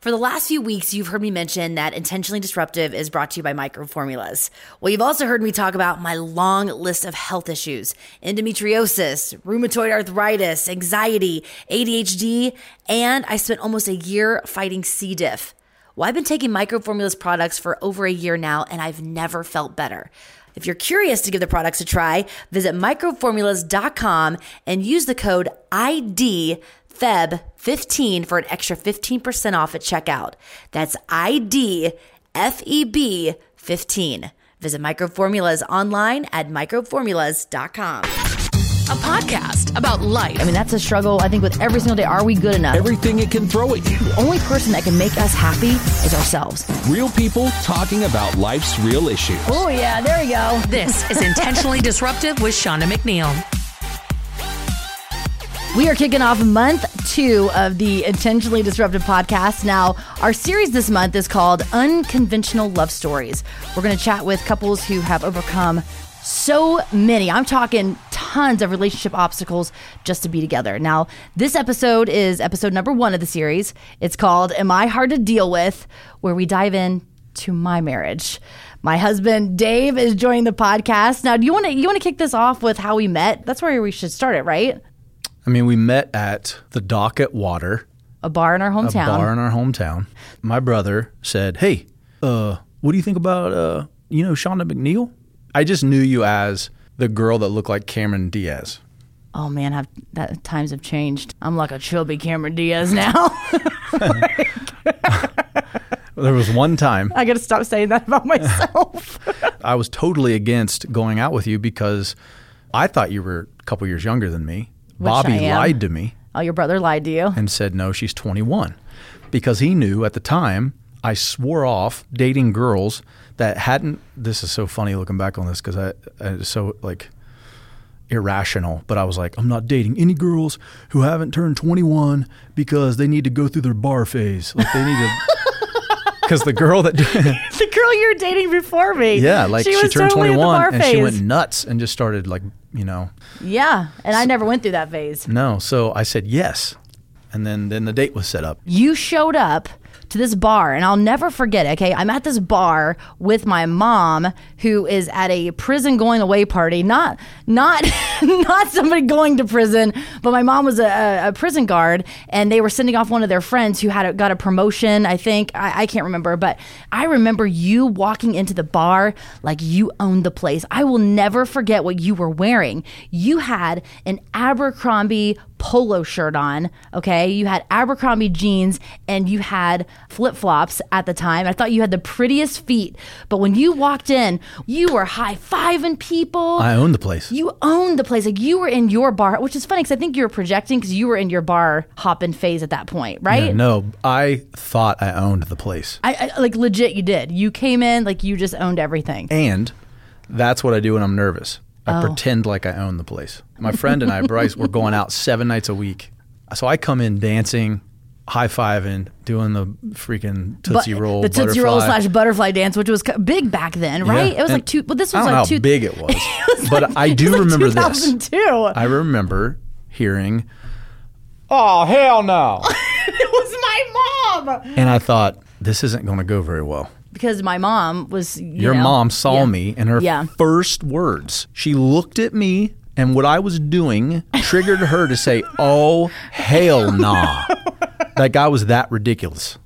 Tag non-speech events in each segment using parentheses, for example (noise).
For the last few weeks, you've heard me mention that Intentionally Disruptive is brought to you by Microformulas. Well, you've also heard me talk about my long list of health issues endometriosis, rheumatoid arthritis, anxiety, ADHD, and I spent almost a year fighting C. diff. Well, I've been taking Microformulas products for over a year now, and I've never felt better. If you're curious to give the products a try, visit microformulas.com and use the code ID FEB15 for an extra 15% off at checkout. That's ID FEB 15. Visit Microformulas online at microformulas.com. A podcast about life. I mean, that's a struggle, I think, with every single day. Are we good enough? Everything it can throw at you. the only person that can make us happy is ourselves. Real people talking about life's real issues. Oh, yeah, there we go. This is Intentionally Disruptive with Shauna McNeil. We are kicking off month two of the Intentionally Disruptive podcast. Now, our series this month is called Unconventional Love Stories. We're going to chat with couples who have overcome so many, I'm talking tons of relationship obstacles just to be together. Now, this episode is episode number one of the series. It's called Am I Hard to Deal With? where we dive in to my marriage. My husband Dave is joining the podcast. Now, do you want to you want to kick this off with how we met? That's where we should start it, right? I mean, we met at the dock at Water, A bar in our a hometown. bar in our hometown. My brother said, "Hey, uh, what do you think about uh, you know, Shonda McNeil?" I just knew you as the girl that looked like Cameron Diaz. Oh man, have that times have changed. I'm like a chubby Cameron Diaz now. (laughs) (laughs) There was one time I got to stop saying that about myself. (laughs) I was totally against going out with you because I thought you were a couple years younger than me. Bobby lied to me oh, your brother lied to you. and said no, she's 21 because he knew at the time I swore off dating girls that hadn't. This is so funny looking back on this because I, I was so like irrational, but I was like, I'm not dating any girls who haven't turned 21 because they need to go through their bar phase. Like they need to. (laughs) Because the girl that, (laughs) The girl you were dating before me. yeah, like she, was turned totally 21 bar and she went nuts and just started like, you know, Yeah, and I never went through that phase. no. So I said yes, and then then the date was set up. You showed up to this bar, and I'll never forget. it, Okay, I'm at this bar with my mom, who is at a prison going away party. Not not (laughs) not somebody going to prison, but my mom was a, a, prison guard, and they were sending off one of their friends who had a, got a promotion. I think I, I can't remember, but I remember you walking into the bar like you owned the place. I will never forget what you were wearing. You had an Abercrombie polo shirt on. Okay. You had Abercrombie jeans and you had flip flops at the time. I thought you had the prettiest feet. But when you walked in, you were high fiving people. I owned the place. you owned the place. Like you were in your bar, which is funny because I think you were projecting because you were in your bar hopping phase at that point, right? Yeah, no, I thought I owned the place. I, I like legit. You did. You came in like you just owned everything. And that's what I do when I'm nervous. I Oh. pretend like I own the place. My friend and I, Bryce, were going out seven nights a week. So I come in dancing, high fiving, doing the freaking Tootsie But- Roll. the Tootsie Roll slash butterfly dance, which was big back then, right? Yeah. It was like two. But this I was don't know like how two. big it (laughs) was. was but like- I it do was like remember this. I remember hearing, oh, hell no. (laughs) it was my mom and I thought, this isn't going to go very well. Because my mom was. You Your know, mom saw yeah. me, and her Yeah. first words, she looked at me, and what I was doing triggered her to say, (laughs) "Oh hell nah!" like I was that ridiculous.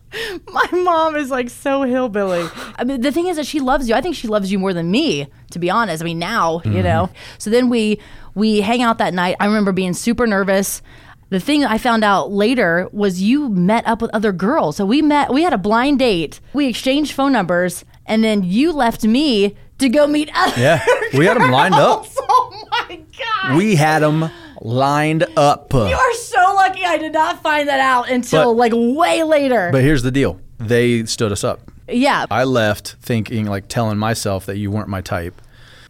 My mom is like so hillbilly. I mean, the thing is that she loves you. I think she loves you more than me, to be honest. I mean, now you mm-hmm. know. So then we we hang out that night. I remember being super nervous. The thing I found out later was you met up with other girls. So we met. We had a blind date. We exchanged phone numbers, and then you left me to go meet other. Yeah, we had them lined up. (laughs) Oh my god. We had them lined up. You are so lucky I did not find that out until But- like way later. But here's the deal: they stood us up. yeah. I left thinking, like, telling myself that you weren't my type,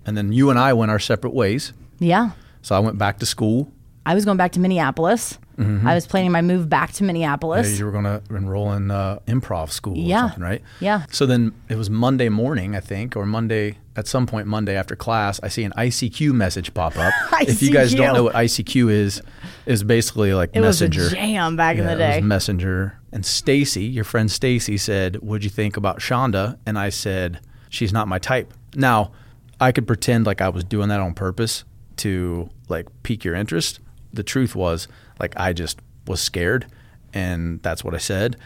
and then you and I went our separate ways. yeah. So I went back to school. I was going back to Minneapolis. I was planning my move back to Yeah, Minneapolis. you were going to enroll in uh, improv school Yeah. or something, right? Yeah. So then it was Monday morning, I think, or Monday at some point Monday after class. I see an ICQ message pop up. (laughs) if you guys don't know what ICQ is, is basically like It was a Messenger. jam back in Yeah, the It day. was Messenger. And Stacy, your friend Stacy, said, "What'd you think about Shonda?" And I said, "She's not my type." Now, I could pretend like I was doing that on purpose to like pique your interest. The truth was, like, I just was scared, and that's what I said.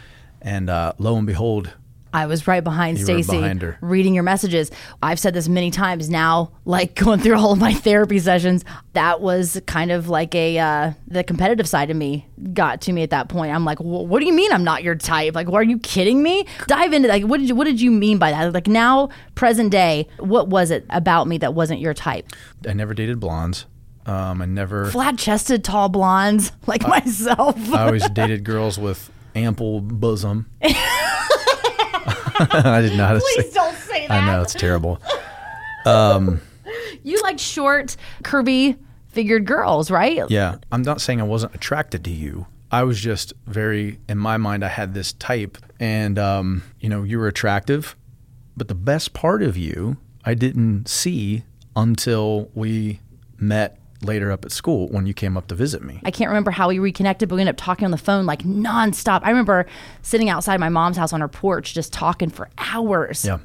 And uh, lo and behold, I was right behind Stacy reading your messages. I've said this many times now, like (laughs) going through all of my therapy sessions. That was kind of like a uh, the competitive side of me got to me at that point. I'm like, what do you mean I'm not your type? Like, are you kidding me? Dive into like what did you what did you mean by that? Like now, present day, what was it about me that wasn't your type? I never dated blondes. Um, I never. Flat chested, tall blondes (laughs) like myself. I always (laughs) dated girls with ample bosom. (laughs) I know say. Please don't say that. I know it's terrible. Um, You like short, curvy figured girls, right? Yeah, I'm not saying I wasn't attracted to you. I was just very, in my mind, I had this type, and um, you know, you were attractive, but the best part of you I didn't see until we met later up at school when you came up to visit me. I can't remember how we reconnected, but we ended up talking on the phone like nonstop. I remember sitting outside my mom's house on her porch just talking for hours. Yeah.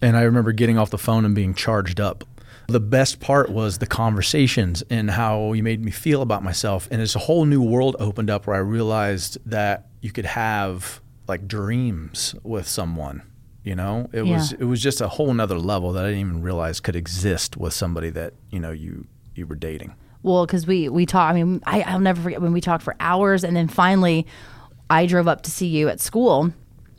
And I remember getting off the phone and being charged up. The best part was the conversations and how you made me feel about myself. And it's a whole new world opened up where I realized that you could have like dreams with someone. You know, it was it was just a whole nother level that I didn't even realize could exist with somebody that you know you you were dating. Well, because we we talked. I mean, I, I'll never forget when we talked for hours, and then finally, I drove up to see you at school,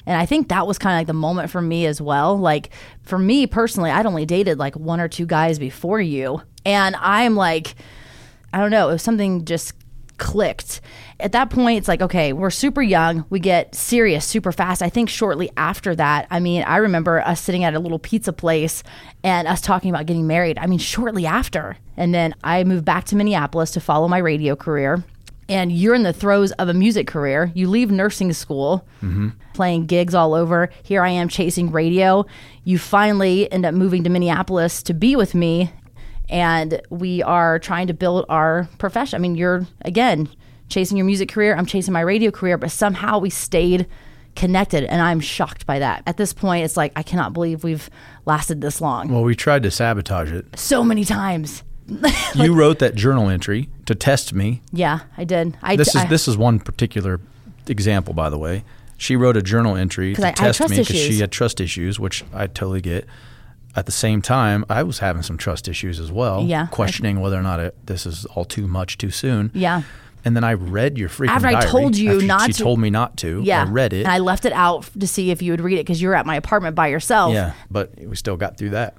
and I think that was kind of like the moment for me as well. Like for me personally, I'd only dated like one or two guys before you, and I'm like, I don't know, it was something just clicked. At that point, it's like, okay, we're super young. We get serious super fast. I think shortly after that, I mean, I remember us sitting at a little pizza place and us talking about getting married. I mean, shortly after. And then I moved back to Minneapolis to follow my radio career. And you're in the throes of a music career. You leave nursing school, mm-hmm. playing gigs all over. Here I am chasing radio. You finally end up moving to Minneapolis to be with me and we are trying to build our profession. I mean, you're again chasing your music career, I'm chasing my radio career, but somehow we stayed connected, and I'm shocked by that. At this point, it's like I cannot believe we've lasted this long. Well, we tried to sabotage it. So many times. (laughs) you wrote that journal entry to test me Yeah, I did. I this is I- this is one particular example, by the way. She wrote a journal entry to I- test me because she had trust issues, which I totally get. At the same time, I was having some trust issues as well. Yeah. questioning whether or not it, this is all too much too soon. Yeah. and then I read your freaking After I diary. told you not she to- told me not to. Yeah, I read it. and I left it out to see if you would read it because you were at my apartment by yourself. yeah, but we still got through that.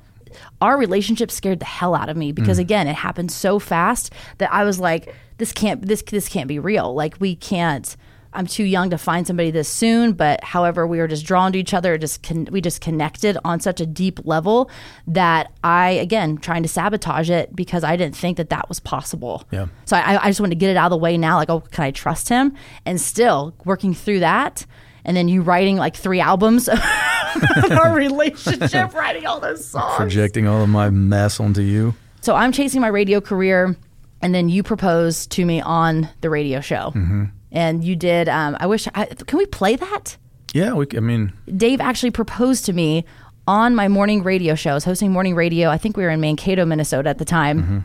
our relationship scared the hell out of me because Mm. again it happened so fast that i was like this can't this this can't be real like we can't i'm too young to find somebody this soon but however we were just drawn to each other just con- we just connected on such a deep level that i again trying to sabotage it because i didn't think that that was possible Yeah. so i, I just wanted to get it out of the way now like oh can i trust him and still working through that and then you writing like three albums (laughs) our relationship (laughs) writing all those songs Projecting all of my mess onto you. so I'm chasing my radio career, and then you propose to me on the radio show, mm-hmm. And you did. Um, I wish. I, can we play that? Yeah, we, I mean, Dave actually proposed to me on my morning radio show. I was hosting morning radio. I think we were in Mankato, Minnesota at the time.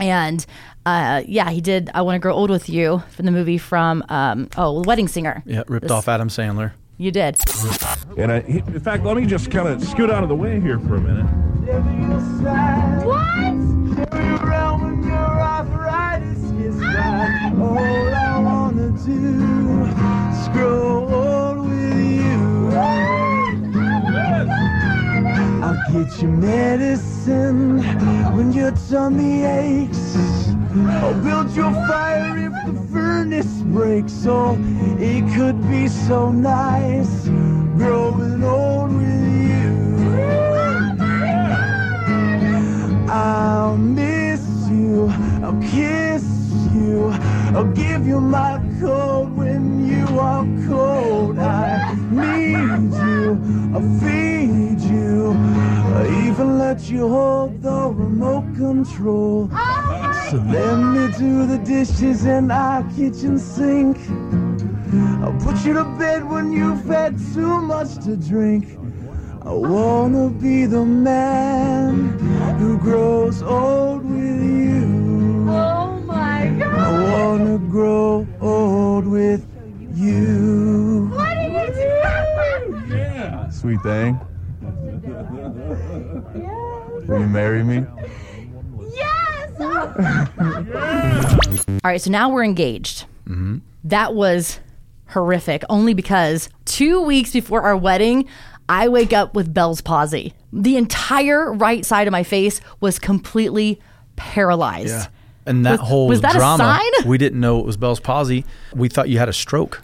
And uh, yeah, he did. I want to grow old with you from the movie from um, oh, Wedding Singer. yeah, ripped This- off Adam Sandler. You did. And I, he- in fact, let me just kind of scoot out of the way here for a minute. All Is grow old with you. I'll get you medicine when your tummy aches. I'll build you a fire if the furnace breaks. Oh, it could be so nice growing old with you. I'll miss you. I'll kiss you I'll give you my coat when you are cold. I need you, I'll feed you, I even let you hold the remote control. So let me do the dishes in our kitchen sink. I'll put you to bed when you've had too much to drink. I wanna be the man who grows old with you. Oh. My god! I wanna grow old with you. What are you doing? Yeah. Sweet thing. Will you marry me? Yes! (laughs) All right, so now we're engaged. Mm-hmm. That was horrific, only because two weeks before our wedding, I wake up with Bell's palsy. The entire right side of my face was completely paralyzed. And that Was- whole was that a drama, sign? we didn't know it was Bell's palsy. We thought you had a stroke.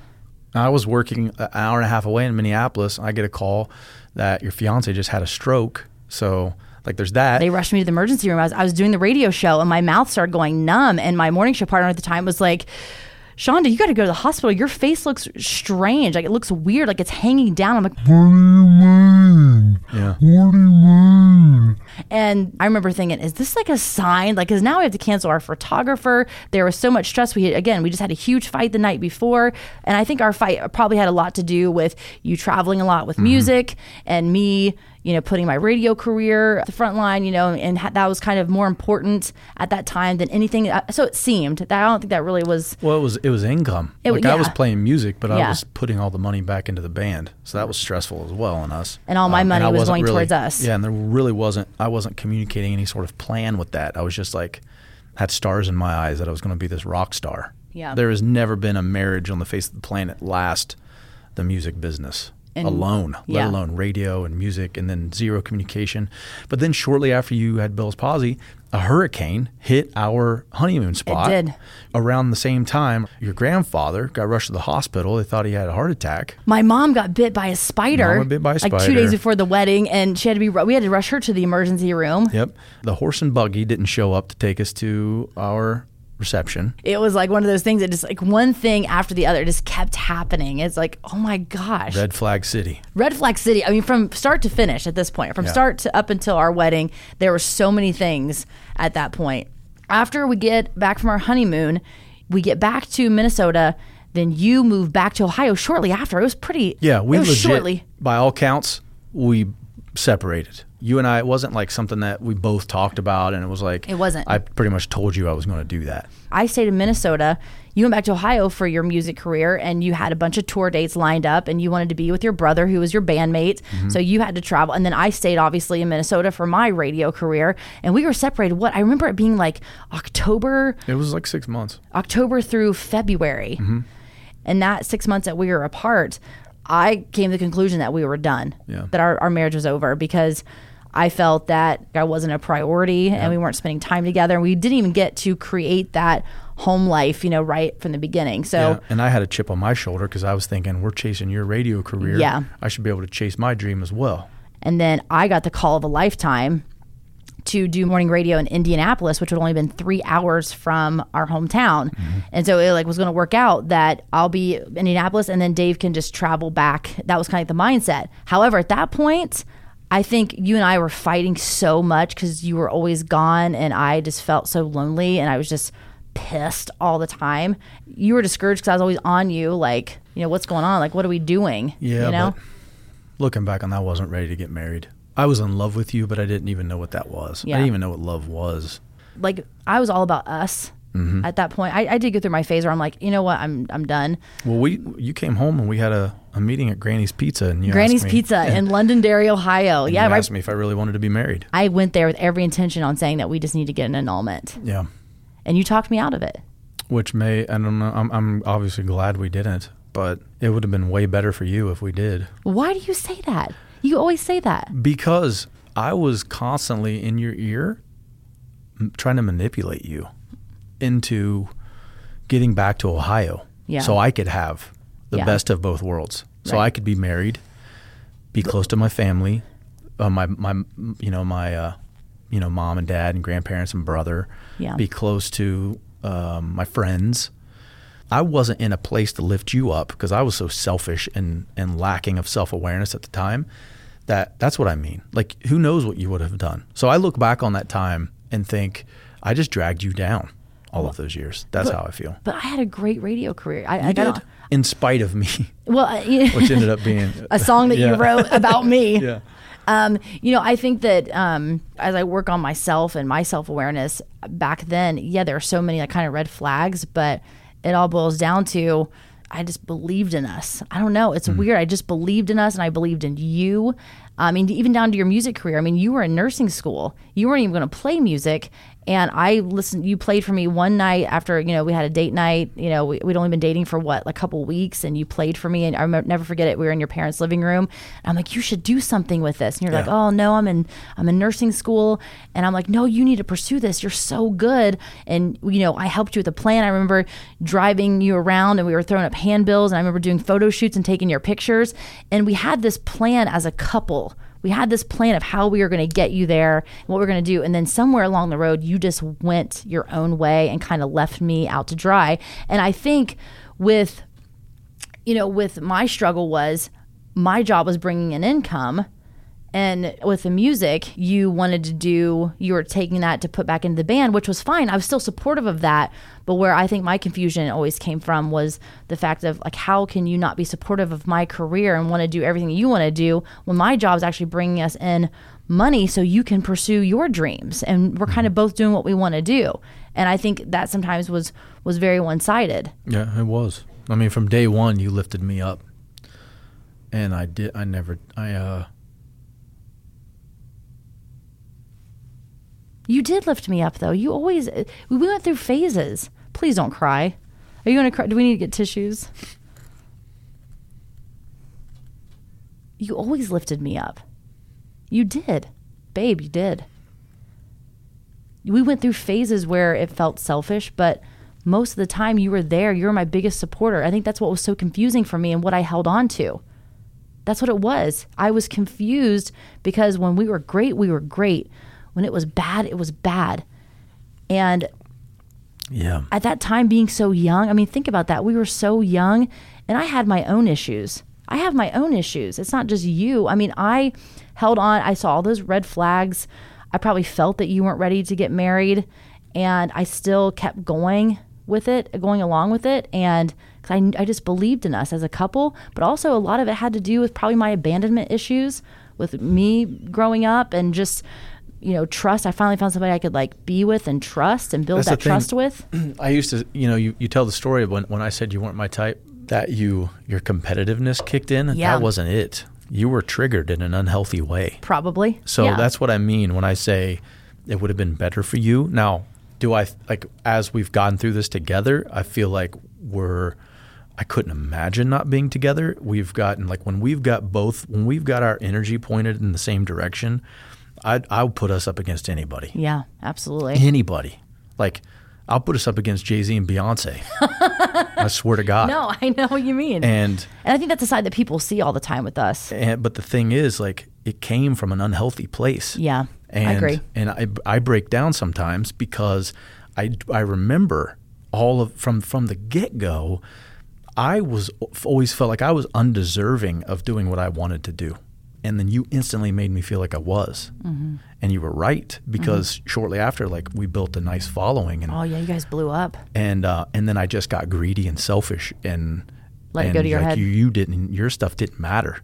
I was working an hour and a half away in Minneapolis. I get a call that your fiance just had a stroke. So, like, there's that. They rushed me to the emergency room. I was, I was doing the radio show and my mouth started going numb. And my morning show partner at the time was like, Shonda, you got to go to the hospital. Your face looks strange. Like it looks weird. Like it's hanging down. I'm like, what do you mean? yeah. What do you mean? And I remember thinking, is this like a sign? Like, because now we have to cancel our photographer. There was so much stress. We had, again, we just had a huge fight the night before. And I think our fight probably had a lot to do with you traveling a lot with mm-hmm. music and me, you know, putting my radio career at the front line, you know, and ha- that was kind of more important at that time than anything. uh, So it seemed that I don't think that really was. Well, it was it was income. It- like I was playing music, but I was putting all the money back into the band, so that was stressful as well on us. And all my Um, money was going really- towards us. Yeah, and there really wasn't. I wasn't communicating any sort of plan with that. I was just like had stars in my eyes that I was going to be this rock star. Yeah. There has never been a marriage on the face of the planet last the music business. And- alone, yeah. let alone radio and music, and then zero communication. But then, shortly after you had Bell's palsy, a hurricane hit our honeymoon spot did. around the same time, your grandfather got rushed to the hospital. They thought he had a heart attack. My mom got bit by a spider. Mom got bit by a Like two days before the wedding, and she had to be. We had to rush her to the emergency room. Yep. The horse and buggy didn't show up to take us to our reception. it was like one of those things that just like one thing after the other just kept happening. It's like, oh my gosh. Red Flag City. Red Flag City. I mean, from start to finish at this point, from Yeah. start to up until our wedding, there were so many things at that point. After we get back from our honeymoon, we get back to Minnesota. Then you move back to Ohio shortly after. It was pretty. Yeah, we it legit, shortly. by all counts, we separated. You and I, it wasn't like something that we both talked about, and it was like It wasn't. I pretty much told you I was going to do that. I stayed in Minnesota. You went back to Ohio for your music career and you had a bunch of tour dates lined up and you wanted to be with your brother who was your bandmate. Mm-hmm. So you had to travel. And then I stayed obviously in Minnesota for my radio career and we were separated. What I remember it being like October, It was like six months. October through February. Mm-hmm. And that six months that we were apart, I came to the conclusion that we were done, Yeah. that our, our marriage was over because I felt that I wasn't a priority and we weren't spending time together. And we didn't even get to create that home life, you know, right from the beginning. So, Yeah, and I had a chip on my shoulder because I was thinking, we're chasing your radio career. Yeah. I should be able to chase my dream as well. and then I got the call of a lifetime to do morning radio in Indianapolis, which would only been three hours from our hometown. Mm-hmm. And so it like was going to work out that I'll be in Indianapolis and then Dave can just travel back. That was kind of like the mindset. However, at that point, I think you and I were fighting so much because you were always gone and I just felt so lonely and I was just pissed all the time. You were discouraged because I was always on you, like, you know, what's going on? Like, what are we doing? Yeah, You know? looking back on that, I wasn't ready to get married. I was in love with you, but I didn't even know what that was. Yeah. I didn't even know what love was. like I was all about us Mm-hmm. at that point. I, I did go through my phase where I'm like, you know what, I'm I'm done. Well, we you came home and we had a, a meeting at Granny's Pizza, and you Granny's asked me, Pizza (laughs) in Londonderry, Ohio. and Yeah, you right. asked me if I really wanted to be married. I went there with every intention on saying that we just need to get an annulment, Yeah, and you talked me out of it. which may I don't know. I'm I'm obviously glad we didn't, but it would have been way better for you if we did. Why do you say that? You always say that. because I was constantly in your ear trying to manipulate you into getting back to Ohio Yeah. so I could have the Yeah. best of both worlds. So Right. I could be married, be close to my family, uh, my my you know my uh, you know mom and dad and grandparents and brother, Yeah. be close to um, my friends I wasn't in a place to lift you up because I was so selfish and and lacking of self awareness at the time. That that's what I mean. Like who knows what you would have done. So I look back on that time and think I just dragged you down all of those years. That's how I feel. But I had a great radio career. I, I You got did, in spite of me, (laughs) well, uh, which ended up being (laughs) a song that you wrote about me. (laughs) Yeah. Um, you know, I think that um, as I work on myself and my self awareness back then, yeah, there are so many like kind of red flags, but it all boils down to I just believed in us. I don't know. It's hmm. weird. I just believed in us and I believed in you. I mean, even down to your music career. I mean, you were in nursing school. You weren't even going to play music. And I listened, you played for me one night after, you know, we had a date night. You know, we, we'd only been dating for what, a couple weeks. And you played for me. And I remember, never forget it. We were in your parents' living room. And I'm like, you should do something with this. And you're like, oh, no, I'm in, I'm in nursing school. And I'm like, no, you need to pursue this. You're so good. And, you know, I helped you with the plan. I remember driving you around and we were throwing up handbills. And I remember doing photo shoots and taking your pictures. And we had this plan as a couple we had this plan of how we were going to get you there and what we are going to do and then somewhere along the road you just went your own way and kind of left me out to dry. And i think with you know with my struggle was my job was bringing in income and with the music you wanted to do you were taking that to put back into the band which was fine i was still supportive of that but where i think my confusion always came from was the fact of like how can you not be supportive of my career and want to do everything you want to do when my job is actually bringing us in money so you can pursue your dreams and we're kind of both doing what we want to do and i think that sometimes was was very one-sided Yeah, it was. I mean, from day one, you lifted me up, and I did. I never. I uh. You did lift me up, though. You always. Uh, we went through phases. Please don't cry. Are you going to cry? Do we need to get tissues? You always lifted me up. You did. Babe, you did. We went through phases where it felt selfish, but most of the time you were there. You were my biggest supporter. I think that's what was so confusing for me and what I held on to. That's what it was. I was confused because when we were great, we were great. When it was bad, it was bad. And Yeah. at that time, being so young, I mean, think about that. We were so young, and I had my own issues. I have my own issues. It's not just you. I mean, I held on. I saw all those red flags. I probably felt that you weren't ready to get married, and I still kept going with it, going along with it. And I, I just believed in us as a couple, but also a lot of it had to do with probably my abandonment issues with me growing up and just, you know, trust. I finally found somebody I could like be with and trust and build That's that trust with. (clears throat) I used to, you know, you, you tell the story of when, when I said you weren't my type, that you your competitiveness kicked in. and Yeah. That wasn't it. You were triggered in an unhealthy way. Probably. So Yeah. that's what I mean when I say it would have been better for you. Now, do I like as we've gone through this together, I feel like we're I couldn't imagine not being together. We've gotten like when we've got both when we've got our energy pointed in the same direction, I'd I'll put us up against anybody. Yeah, absolutely. Anybody. Like I'll put us up against Jay Z and Beyonce. (laughs) I swear to God. No, I know what you mean. And, And I think that's a side that people see all the time with us. and but the thing is, like, it came from an unhealthy place. Yeah, I agree. And I, I break down sometimes because I, I remember all of from from the get go, I was always felt like I was undeserving of doing what I wanted to do, and then you instantly made me feel like I was, Mm-hmm. and you were right because shortly after, like, we built a nice following, and Oh yeah, you guys blew up. and uh, and then I just got greedy and selfish and Let it go to your like head. You, you didn't your stuff didn't matter.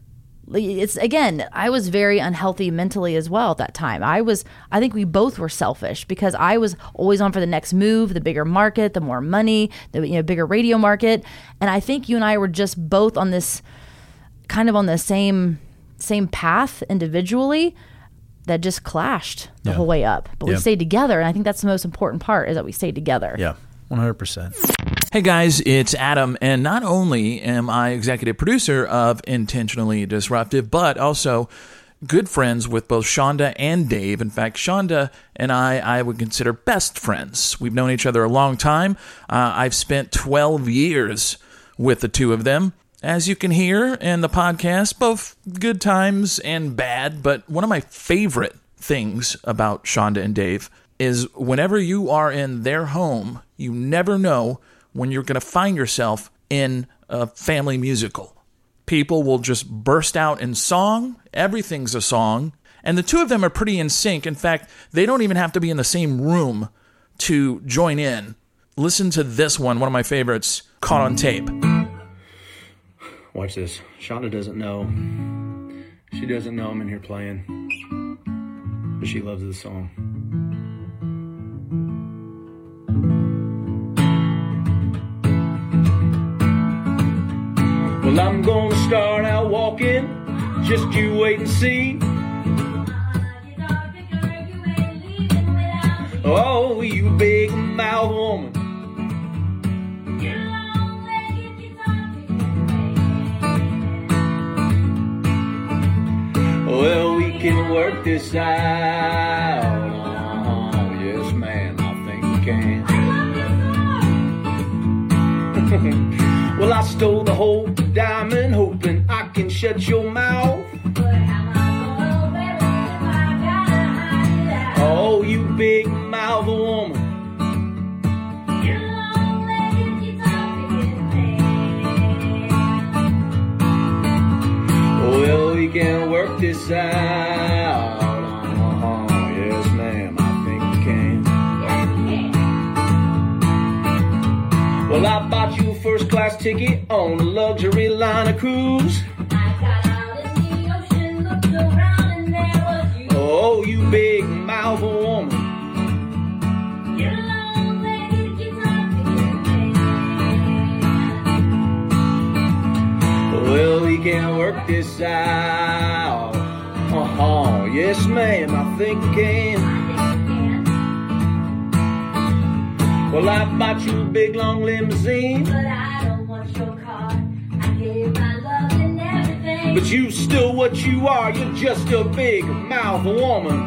It's again, I was very unhealthy mentally as well at that time. I was I think we both were selfish because I was always on for the next move, the bigger market, the more money, the you know bigger radio market, and I think you and I were just both on this kind of on the same same path individually that just clashed the Yeah. whole way up. But we stayed together, and I think that's the most important part is that we stayed together. Yeah, one hundred percent. Hey guys, it's Adam, and not only am I executive producer of Intentionally Disruptive, but also good friends with both Shonda and Dave. In fact, Shonda and I, I would consider best friends. We've known each other a long time. Uh, I've spent 12 years with the two of them. As you can hear in the podcast, both good times and bad, but one of my favorite things about Shonda and Dave is whenever you are in their home, you never know when you're going to find yourself in a family musical. People will just burst out in song, everything's a song, and the two of them are pretty in sync. In fact, they don't even have to be in the same room to join in. Listen to this one, one of my favorites, Caught on Tape. Watch this. Shonda doesn't know. She doesn't know I'm in here playing. But she loves the song. Well, I'm gonna start out walking. Just you wait and see. Oh, you big mouth woman. Well, we can work this out. Oh, yes, ma'am, I think we can. (laughs) well, I stole the whole diamond, hoping I can shut your mouth. Oh, you big mouth woman. Out. Uh-huh. Yes, ma'am, I think we can. Well, I bought you a first class ticket on a luxury liner cruise. Oh, you big mouth woman. Well, we can work this out. Yes, ma'am, I think we can. Well, I bought you a big long limousine. But I don't want your car. I gave my love and everything. But you still what you are, you're just a big mouth woman.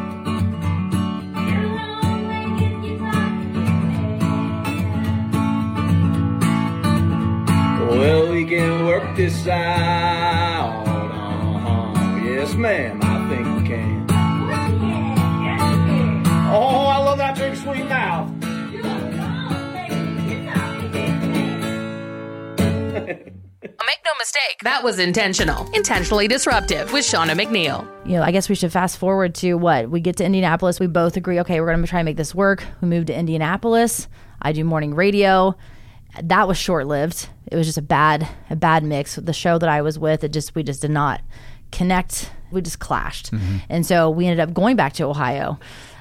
Well, we can work this out. Uh-huh. Yes, ma'am, sweet mouth. Make no mistake, that was intentional. Intentionally disruptive with Shauna McNeil. you know, I guess we should fast forward to what we get to Indianapolis. We both agree, okay, we're going to try and make this work. We moved to Indianapolis. I do morning radio. That was short lived. It was just a bad, a bad mix. With the show that I was with, it just we just did not connect. We just clashed, mm-hmm. and so we ended up going back to Ohio.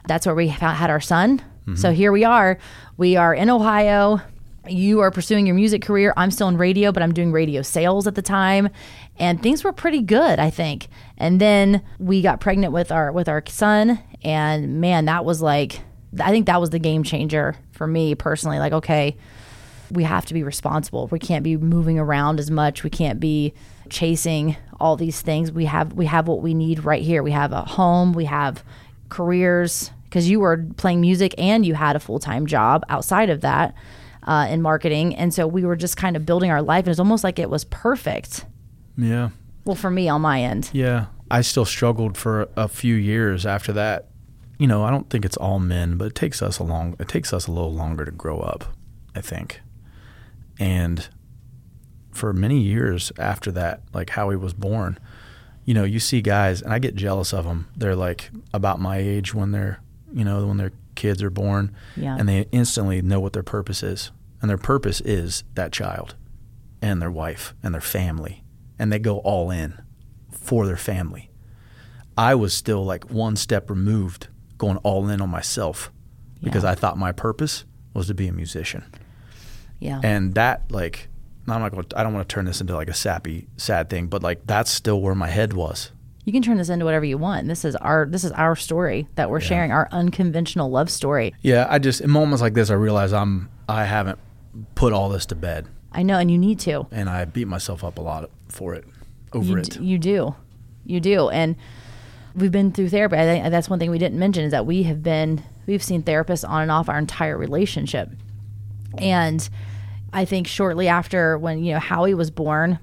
That's where we found, had our son. Mm-hmm. So here we are. We are in Ohio. You are pursuing your music career. I'm still in radio, but I'm doing radio sales at the time, and things were pretty good, I think. And then we got pregnant with our with our son, and man, that was like, I think that was the game changer for me personally. Like, okay, we have to be responsible. We can't be moving around as much. We can't be chasing all these things. We have we have what we need right here. We have a home. We have careers because you were playing music and you had a full time job outside of that uh, in marketing, and so we were just kind of building our life. And it's almost like it was perfect. Yeah. Well, for me on my end, Yeah. I still struggled for a few years after that. You know, I don't think it's all men, but it takes us a long it takes us a little longer to grow up, I think. And for many years after that, like Howie was born, you know, you see guys and I get jealous of them. They're like about my age when they're, you know, when their kids are born Yeah. and they instantly know what their purpose is. And their purpose is that child and their wife and their family. And they go all in for their family. I was still like one step removed, going all in on myself because I thought my purpose was to be a musician. yeah, And that, like, I'm not going. I don't want to turn this into like a sappy, sad thing, but like that's still where my head was. You can turn this into whatever you want. This is our this is our story that we're sharing, our unconventional love story. Yeah, I just in moments like this, I realize I'm I haven't put all this to bed, I know, and you need to. and I beat myself up a lot for it, over you, it. d- you do, you do, and we've been through therapy. I think that's one thing we didn't mention is that we have been we've seen therapists on and off our entire relationship, and I think shortly after when you know Howie was born,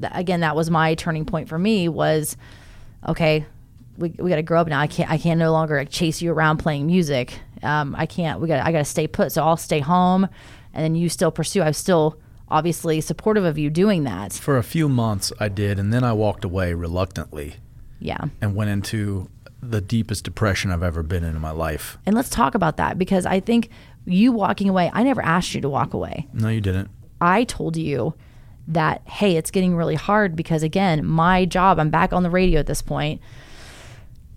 again that was my turning point for me was okay. We, we got to grow up now. I can't. I can't no longer like, chase you around playing music. Um, I can't. We got. I got to stay put. So I'll stay home, and then you still pursue. I'm still obviously supportive of you doing that. For a few months, I did, and then I walked away reluctantly Yeah. and went into the deepest depression I've ever been in in my life. And let's talk about that because I think you walking away, I never asked you to walk away. No, you didn't. I told you that, hey, it's getting really hard because, again, my job, I'm back on the radio at this point.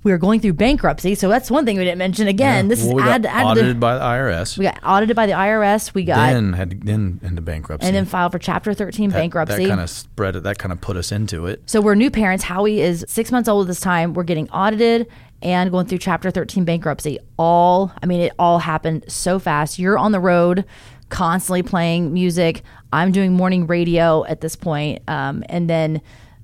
We are going through bankruptcy. So that's one thing we didn't mention. Again, this well, is we add, got add audited the, by the IRS. we got audited by the IRS. We got, then had then into bankruptcy. and then filed for Chapter 13 that, bankruptcy. That kind of spread it. That kind of put us into it. So we're new parents. Howie is six months old at this time. We're getting audited and going through Chapter 13 bankruptcy. All, I mean, it all happened so fast. You're on the road, constantly playing music. I'm doing morning radio at this point. Um, and then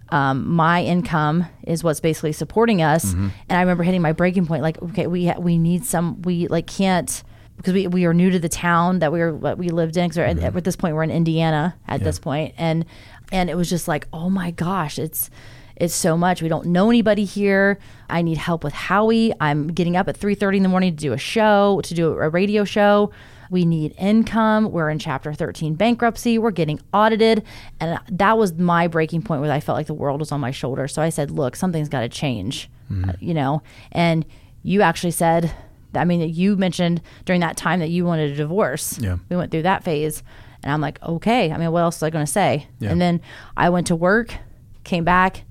um, my income is what's basically supporting us. And I remember hitting my breaking point, like, okay, we ha- we need some. We like can't because we, we are new to the town that we were what we lived in. Because at, at this point we're in Indiana at this point, and and it was just like, oh my gosh, it's it's so much. We don't know anybody here. I need help with Howie. I'm getting up at three thirty in the morning to do a show, to do a radio show. We need income. We're in Chapter 13 bankruptcy. We're getting audited. And that was my breaking point where I felt like the world was on my shoulder. So I said, look, something's got to change, uh, you know? And you actually said, I mean, you mentioned during that time that you wanted a divorce. Yeah. We went through that phase. And I'm like, okay. I mean, what else was I going to say? Yeah. And then I went to work, came back,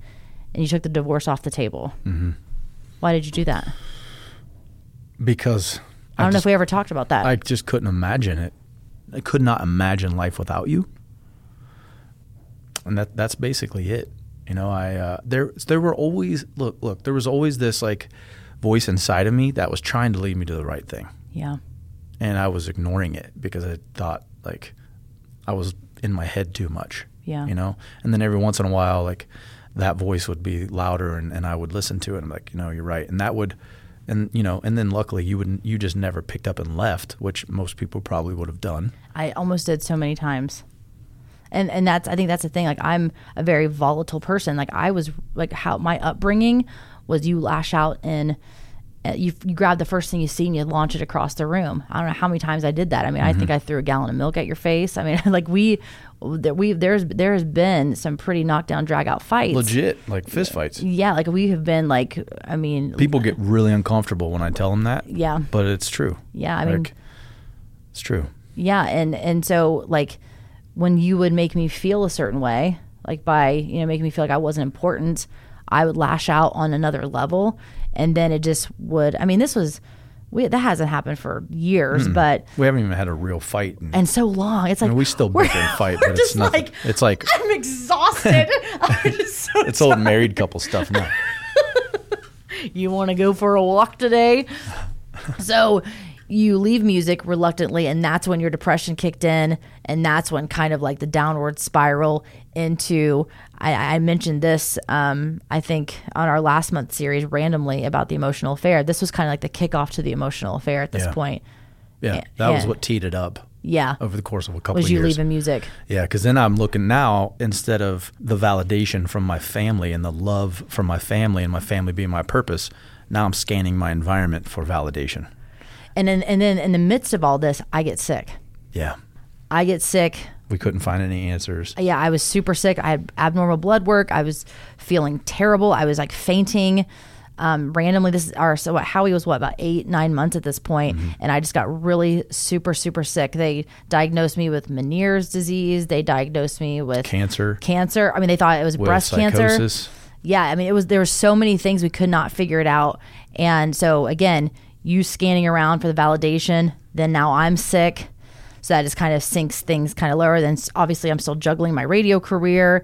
and you took the divorce off the table. Mm-hmm. Why did you do that? because I don't know if we ever talked about that. I just couldn't imagine it. I could not imagine life without you. And that that's basically it. You know, I uh, there there were always look look there was always this like voice inside of me that was trying to lead me to the right thing, yeah. and I was ignoring it because I thought like I was in my head too much. Yeah. You know, and then every once in a while, like that voice would be louder, and, and I would listen to it. And I'm like, you know, you're right, and that would. And you know, and then luckily you wouldn't. You just never picked up and left, which most people probably would have done. I almost did so many times. And and that's I think that's the thing. Like I'm a very volatile person. Like I was like how my upbringing was you lash out uh, Uh, you you grab the first thing you see and you launch it across the room. I don't know how many times I did that. I mean, I think mm-hmm. I threw a gallon of milk at your face. I mean, (laughs) like we we there's there has been some pretty knockdown drag out fights. Legit, like fist fights. Yeah, like we have been like I mean People get really uncomfortable when I tell them that. Yeah. but it's true. Yeah, I mean- it's true. Yeah, and and so like when you would make me feel a certain way, like by you know making me feel like I wasn't important, I would lash out on another level, and then it just would. I mean, this was we that hasn't happened for years, but We haven't even had a real fight. And, and so long. It's I like mean, we still bicker and fight, we're but just it's nothing. like it's like I'm exhausted. (laughs) (laughs) I'm just so it's old married couple stuff now. (laughs) you want to go for a walk today? so you leave music reluctantly, and that's when your depression kicked in, and that's when kind of like the downward spiral into. I, I mentioned this, um, I think, on our last month series randomly about the emotional affair. This was kind of like the kickoff to the emotional affair at this Yeah. point. Yeah, that was what teed it up Yeah. over the course of a couple Was of you years. leaving music? Yeah, because then I'm looking now instead of the validation from my family and the love from my family and my family being my purpose. Now I'm scanning my environment for validation. And then, and then in the midst of all this, I get sick. Yeah, I get sick. We couldn't find any answers. yeah, I was super sick. I had abnormal blood work. I was feeling terrible. I was like fainting. Um, randomly, this is our so what, Howie was what about eight nine months at this point, and I just got really super super sick. They diagnosed me with Meniere's disease. They diagnosed me with Cancer. Cancer. I mean, they thought it was With breast cancer. Yeah, I mean, it was there were so many things we could not figure it out, and so again, you scanning around for the validation. Then now I'm sick, so that just kind of sinks things kind of lower. Then obviously I'm still juggling my radio career.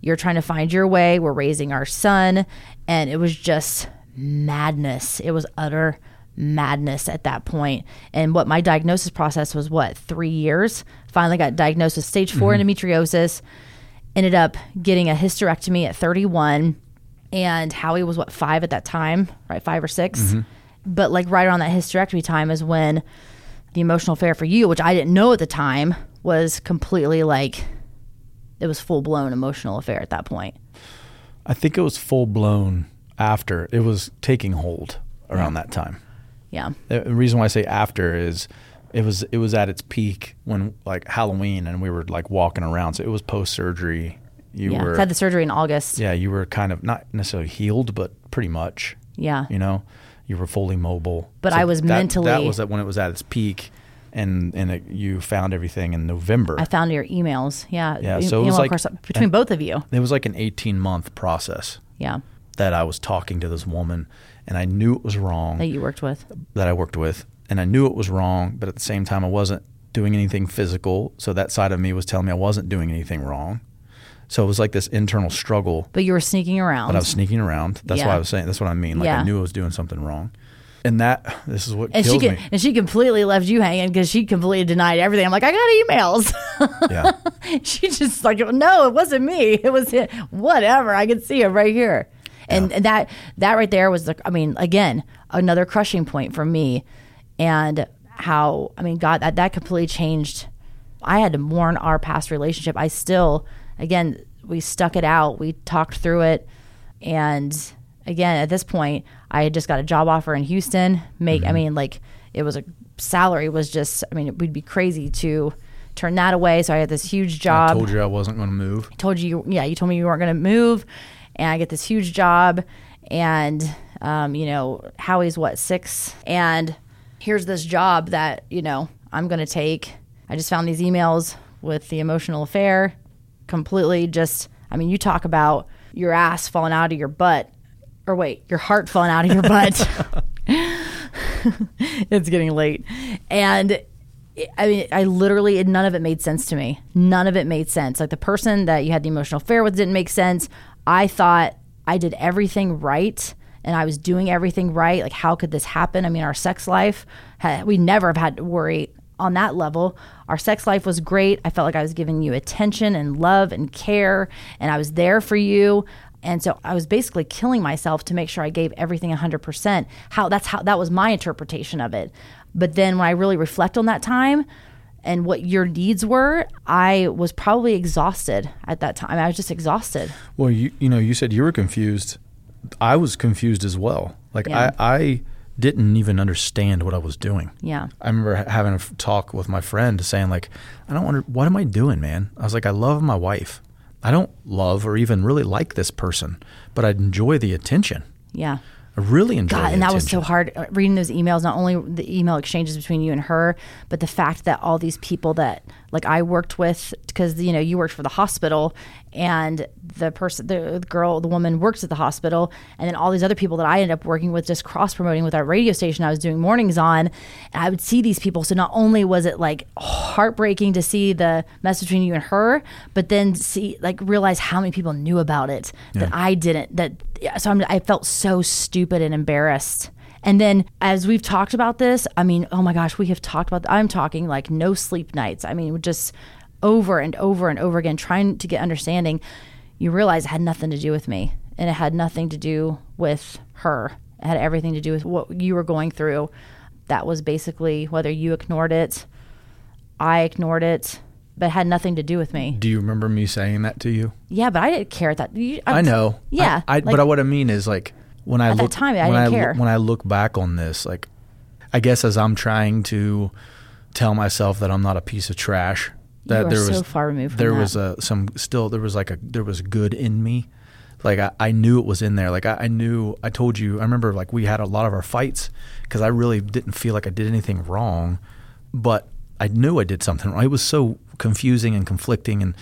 You're trying to find your way. We're raising our son, and it was just madness. It was utter madness at that point. And what my diagnosis process was what three years. Finally got diagnosed with stage 4 mm-hmm. endometriosis ended up getting a hysterectomy at 31 and howie was what five at that time right five or 6 mm-hmm. but like right around that hysterectomy time is when the emotional affair for you which i didn't know at the time was completely like it was full blown emotional affair at that point I think it was full blown after it was taking hold around that time. yeah The reason why I say after is It was it was at its peak when like Halloween and we were like walking around. So it was post surgery. You yeah. were I had the surgery in August. yeah, you were kind of not necessarily healed, but pretty much. Yeah. You know, you were fully mobile. But I was that, mentally- That was when it was at its peak, and and it, you found everything in November. I found your emails. Yeah. Yeah, E- so it was like- corres- between both of you. it was like an eighteen month process Yeah. that I was talking to this woman, and I knew it was wrong. That you worked with. that I worked with, and I knew it was wrong, but at the same time, I wasn't doing anything physical. So that side of me was telling me I wasn't doing anything wrong. So it was like this internal struggle, But you were sneaking around. but I was sneaking around. That's why Yeah. I was saying. That's what I mean. Like Yeah. I knew I was doing something wrong, and that this is what and she me. and she completely left you hanging because she completely denied everything. I'm like, I got emails. Yeah, (laughs) she just like, no, it wasn't me. It was him. whatever. I could see it right here. And that that right there was the. I mean, again, another crushing point for me, and how I mean, God, that that completely changed. I had to mourn our past relationship. I still, again, we stuck it out. We talked through it, and again, at this point, I had just got a job offer in Houston. Make, Mm-hmm. I mean, like it was a salary was just. I mean, it would be crazy to turn that away. So I had this huge job. I told you I wasn't going to move. I told you, yeah, you told me you weren't going to move, and I get this huge job, and um, you know, Howie's what six, and here's this job that you know I'm going to take. I just found these emails with the emotional affair, completely just. I mean, you talk about your ass falling out of your butt, or wait, your heart falling out of your butt. (laughs) it's getting late, and I mean, I literally none of it made sense to me. None of it made sense. Like the person that you had the emotional affair with didn't make sense. I thought I did everything right and I was doing everything right. Like how could this happen? I mean, our sex life, we never have had to worry on that level. Our sex life was great. I felt like I was giving you attention and love and care and I was there for you. And so I was basically killing myself to make sure I gave everything 100%. How that's how that was my interpretation of it. But then when I really reflect on that time and what your needs were, I was probably exhausted at that time. I was just exhausted. Well, you you know, you said you were confused. I was confused as well. Like Yeah. I I didn't even understand what I was doing. Yeah. I remember having a talk with my friend saying like, I don't wonder what am I doing, man? I was like, I love my wife. I don't love or even really like this person, but I enjoy the attention. Yeah. I really enjoy God, the and that was so hard uh, reading those emails. Not only the email exchanges between you and her, but the fact that all these people that like I worked with, because you know you worked for the hospital, and the person, the girl, the woman works at the hospital, and then all these other people that I ended up working with, just cross promoting with our radio station. I was doing mornings on, and I would see these people. So not only was it like heartbreaking to see the mess between you and her, but then see like realize how many people knew about it that I didn't. That so I'm, I felt so stupid and embarrassed. And then as we've talked about this, I mean, oh my gosh, we have talked about. I'm talking like no sleep nights. I mean, just over and over and over again, trying to get understanding. You realize it had nothing to do with me, and it had nothing to do with her. It had everything to do with what you were going through. That was basically whether you ignored it, I ignored it, but it had nothing to do with me. Do you remember me saying that to you? Yeah, but I didn't care at that. You, I know. Yeah, I, I, like- but what I mean is like when I At that look time, I didn't I, care. when I look back on this, like I guess as I'm trying to tell myself that I'm not a piece of trash, that there so was far removed from there that. was a some still there was like a there was good in me. Like I, I knew it was in there. Like I, I knew I told you. I remember like we had a lot of our fights because I really didn't feel like I did anything wrong, but I knew I did something wrong. It was so confusing and conflicting and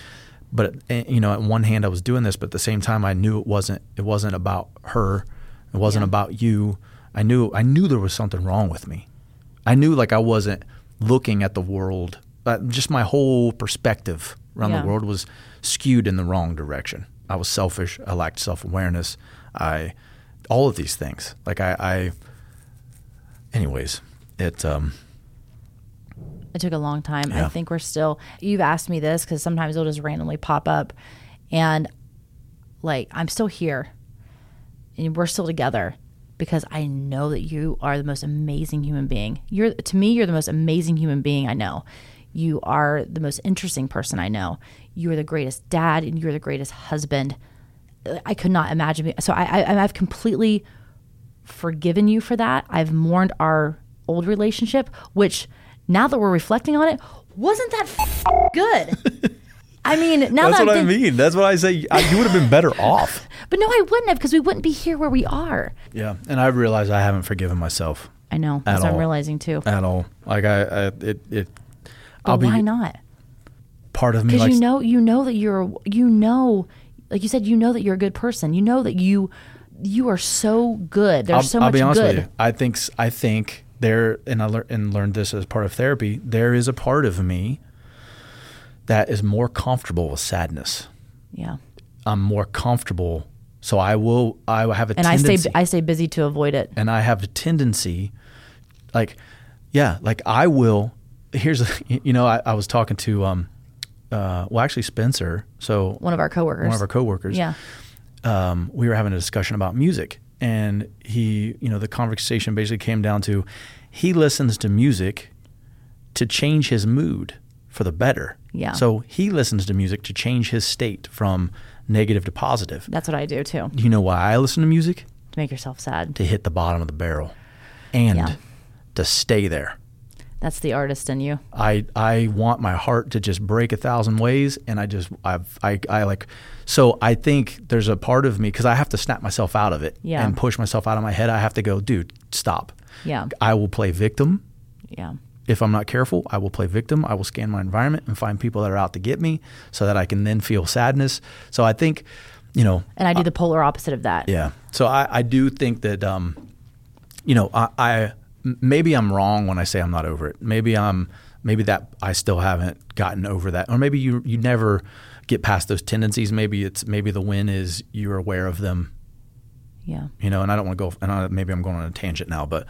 but eh, you know, at one hand I was doing this, but at the same time I knew it wasn't it wasn't about her. It wasn't Yeah. about you. I knew I knew there was something wrong with me. I knew like I wasn't looking at the world. Uh, just my whole perspective around Yeah. the world was skewed in the wrong direction. I was selfish. I lacked self awareness. I all of these things. Like I, I anyways, it um It took a long time. I think we're still. You've asked me this because sometimes it'll just randomly pop up, and like I'm still here, and we're still together because I know that you are the most amazing human being. You're to me, you're the most amazing human being I know. You are the most interesting person I know. You are the greatest dad, and you're the greatest husband. I could not imagine. So I, I I've completely forgiven you for that. I've mourned our old relationship, which now that we're reflecting on it, wasn't that f- good? (laughs) I mean, now That's that what I'm I mean. That's what I say. I, you would have been better (laughs) off. But no, I wouldn't have because we wouldn't be here where we are. Yeah, and I realize I haven't forgiven myself I know. At That's what I'm realizing too. at all. Like I, I it, it. But I'll be why not? part of me. Because you know, you know that you're, you know, like you said, you know that you're a good person. You know that you, you are so good. There's I'll, so I'll much be honest good. with you. I think I think there, and I lear, and learned this as part of therapy. There is a part of me that is more comfortable with sadness. Yeah. I'm more comfortable, so I will. I will have a And I tendency. stay, I stay busy to avoid it. and I have a tendency, like, yeah, like I will. Here's, a, (laughs) you know, I, I was talking to, um, uh, well, actually Spencer. So One of our coworkers. one of our coworkers. Yeah. Um, we were having a discussion about music, and he, you know, the conversation basically came down to, he listens to music to change his mood for the better. Yeah. So he listens to music to change his state from negative to positive. That's what I do too. You know why I listen to music? To make yourself sad. To hit the bottom of the barrel, and Yeah. to stay there. That's the artist in you. I I want my heart to just break a thousand ways, and I just I've, I I like. So I think there's a part of me because I have to snap myself out of it Yeah. and push myself out of my head. I have to go, dude, stop. Yeah. I will play victim Yeah. if I'm not careful. I will play victim. I will scan my environment and find people that are out to get me, so that I can then feel sadness. So I think, you know, And I do the polar opposite of that. yeah. So I, I do think that, um, you know, I, I maybe I'm wrong when I say I'm not over it. Maybe I'm maybe that I still haven't gotten over that, or maybe you you never get past those tendencies. Maybe it's maybe the win is you're aware of them. Yeah. You know, and I don't want to go. And I, maybe I'm going on a tangent now, but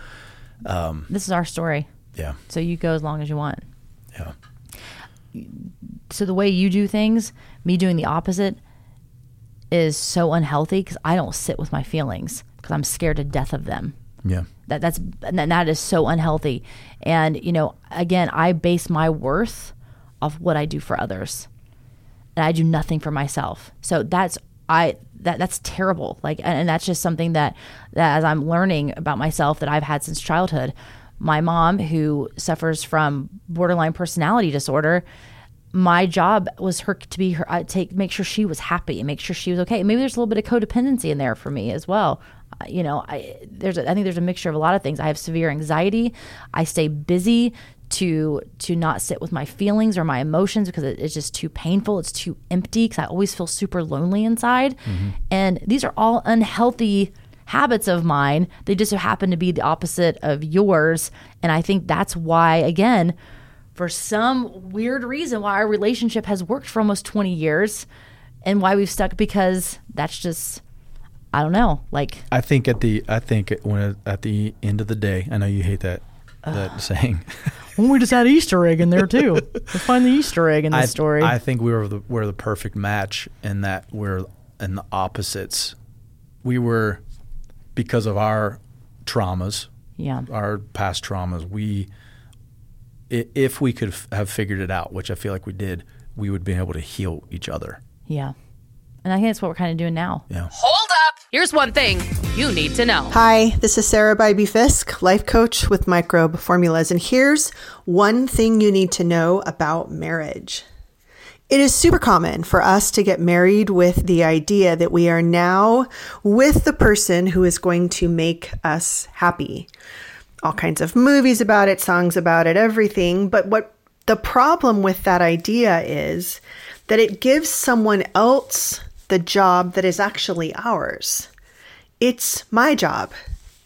um, This is our story. yeah, So you go as long as you want. yeah, So the way you do things, me doing the opposite, is so unhealthy because I don't sit with my feelings because I'm scared to death of them. yeah, That that's and that is so unhealthy. And you know, again, I base my worth off what I do for others, and I do nothing for myself. So that's I that that's terrible. Like, and, and that's just something that that as I'm learning about myself that I've had since childhood. My mom, who suffers from borderline personality disorder, my job was her to be her I take make sure she was happy and make sure she was okay. Maybe there's a little bit of codependency in there for me as well. You know, I there's a, I think there's a mixture of a lot of things. I have severe anxiety. I stay busy to to not sit with my feelings or my emotions because it, it's just too painful. It's too empty because I always feel super lonely inside. Mm-hmm. And these are all unhealthy habits of mine. They just so happen to be the opposite of yours. And I think that's why again for some weird reason why our relationship has worked for almost 20 years and why we've stuck because that's just I don't know. Like I think at the I think when at the end of the day, I know you hate that that saying. (laughs) well, we just had Easter egg in there too. (laughs) Let's find the Easter egg in this I, story. I think we were the we're the perfect match in that we're in the opposites. We were because of our traumas, yeah. our past traumas. We, if we could f- have figured it out, which I feel like we did, we would be able to heal each other. Yeah. And I think that's what we're kind of doing now. Yeah. Hold up! Here's one thing you need to know. Hi, this is Sarah Bybee Fisk, life coach with Microbe Formulas, and here's one thing you need to know about marriage. It is super common for us to get married with the idea that we are now with the person who is going to make us happy. All kinds of movies about it, songs about it, everything. But what the problem with that idea is that it gives someone else the job that is actually ours. It's my job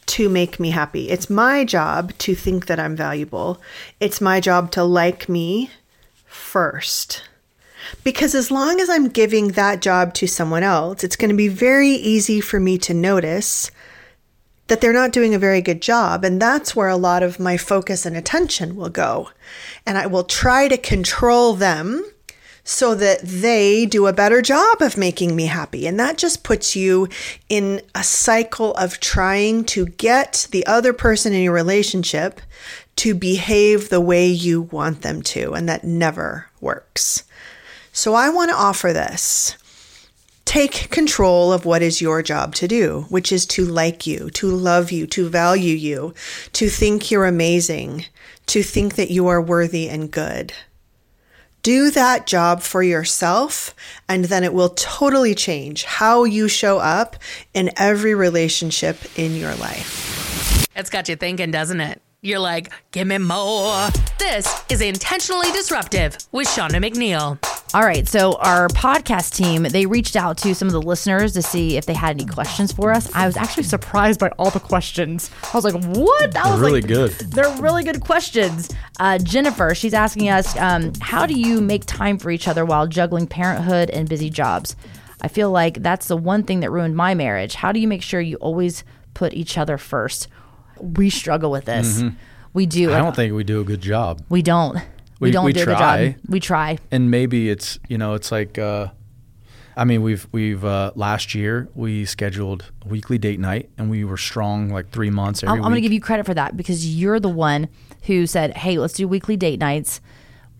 to make me happy. It's my job to think that I'm valuable. It's my job to like me first. Because as long as I'm giving that job to someone else, it's going to be very easy for me to notice that they're not doing a very good job. And that's where a lot of my focus and attention will go. And I will try to control them so that they do a better job of making me happy. And that just puts you in a cycle of trying to get the other person in your relationship to behave the way you want them to. And that never works. So I want to offer this Take control of what is your job to do, which is to like you, to love you, to value you, to think you're amazing, to think that you are worthy and good. Do that job for yourself, and then it will totally change how you show up in every relationship in your life. It's got you thinking, doesn't it? You're like, give me more. This is Intentionally Disruptive with Shauna McNeil. All right, so our podcast team, they reached out to some of the listeners to see if they had any questions for us. I was actually surprised by all the questions. I was like, what? That was really like, good. They're really good questions. Uh, Jennifer, she's asking us, um, how do you make time for each other while juggling parenthood and busy jobs? I feel like that's the one thing that ruined my marriage. How do you make sure you always put each other first? We struggle with this. Mhm. We do. I don't think we do a good job. we don't. We, We- don't we do try. job. We try. and maybe it's you know it's like uh i mean we've we've uh last year we scheduled a weekly date night and we were strong like three months every I'm, I'm going to give you credit for that because you're the one who said, "Hey, let's do weekly date nights."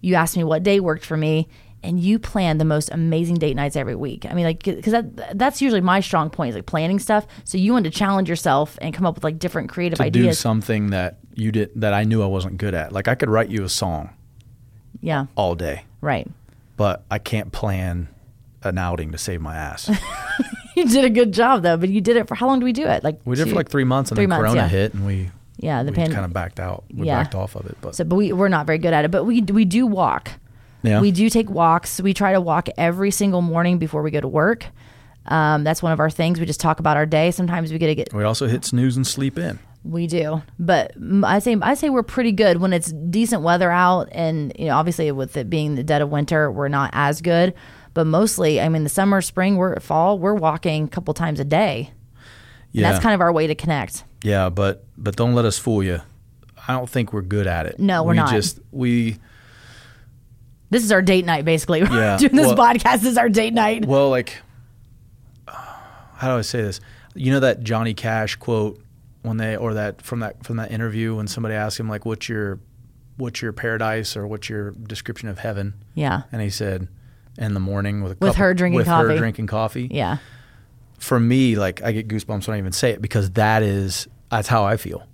You asked me what day worked for me, and you plan the most amazing date nights every week. I mean, like, because that that's usually my strong point is like planning stuff. So you wanted to challenge yourself and come up with like different creative ideas to do something that you did that i knew i wasn't good at like i could write you a song yeah, all day right. but i can't plan an outing to save my ass (laughs) You did a good job though, but you did it for how long do we do it? Like we did it two- for like three months and three then months, corona yeah. hit and we Yeah, the we pan- kind of backed out we Yeah. backed off of it but So, but we we're not very good at it. But we we do walk. Yeah. We do take walks. We try to walk every single morning before we go to work. Um, that's one of our things. We just talk about our day. Sometimes we get to get we also hit snooze and sleep in we do, but I say I say we're pretty good when it's decent weather out, and you know, obviously with it being the dead of winter, we're not as good. But mostly, I mean, the summer, spring, we're fall, we're walking a couple times a day. And that's kind of our way to connect. Yeah, but but don't let us fool you. I don't think we're good at it. No, we're we not. Just we This is our date night, basically. (laughs) Yeah, Doing this well- podcast is our date night. well like (sighs) how do I say this? You know that Johnny Cash quote when they or that from that from that interview when somebody asked him like what's your what's your paradise or what's your description of heaven? Yeah. And he said in the morning with a With cup- her drinking with coffee. her drinking coffee. Yeah. For me, like I get goosebumps when I even say it because that is that's how I feel.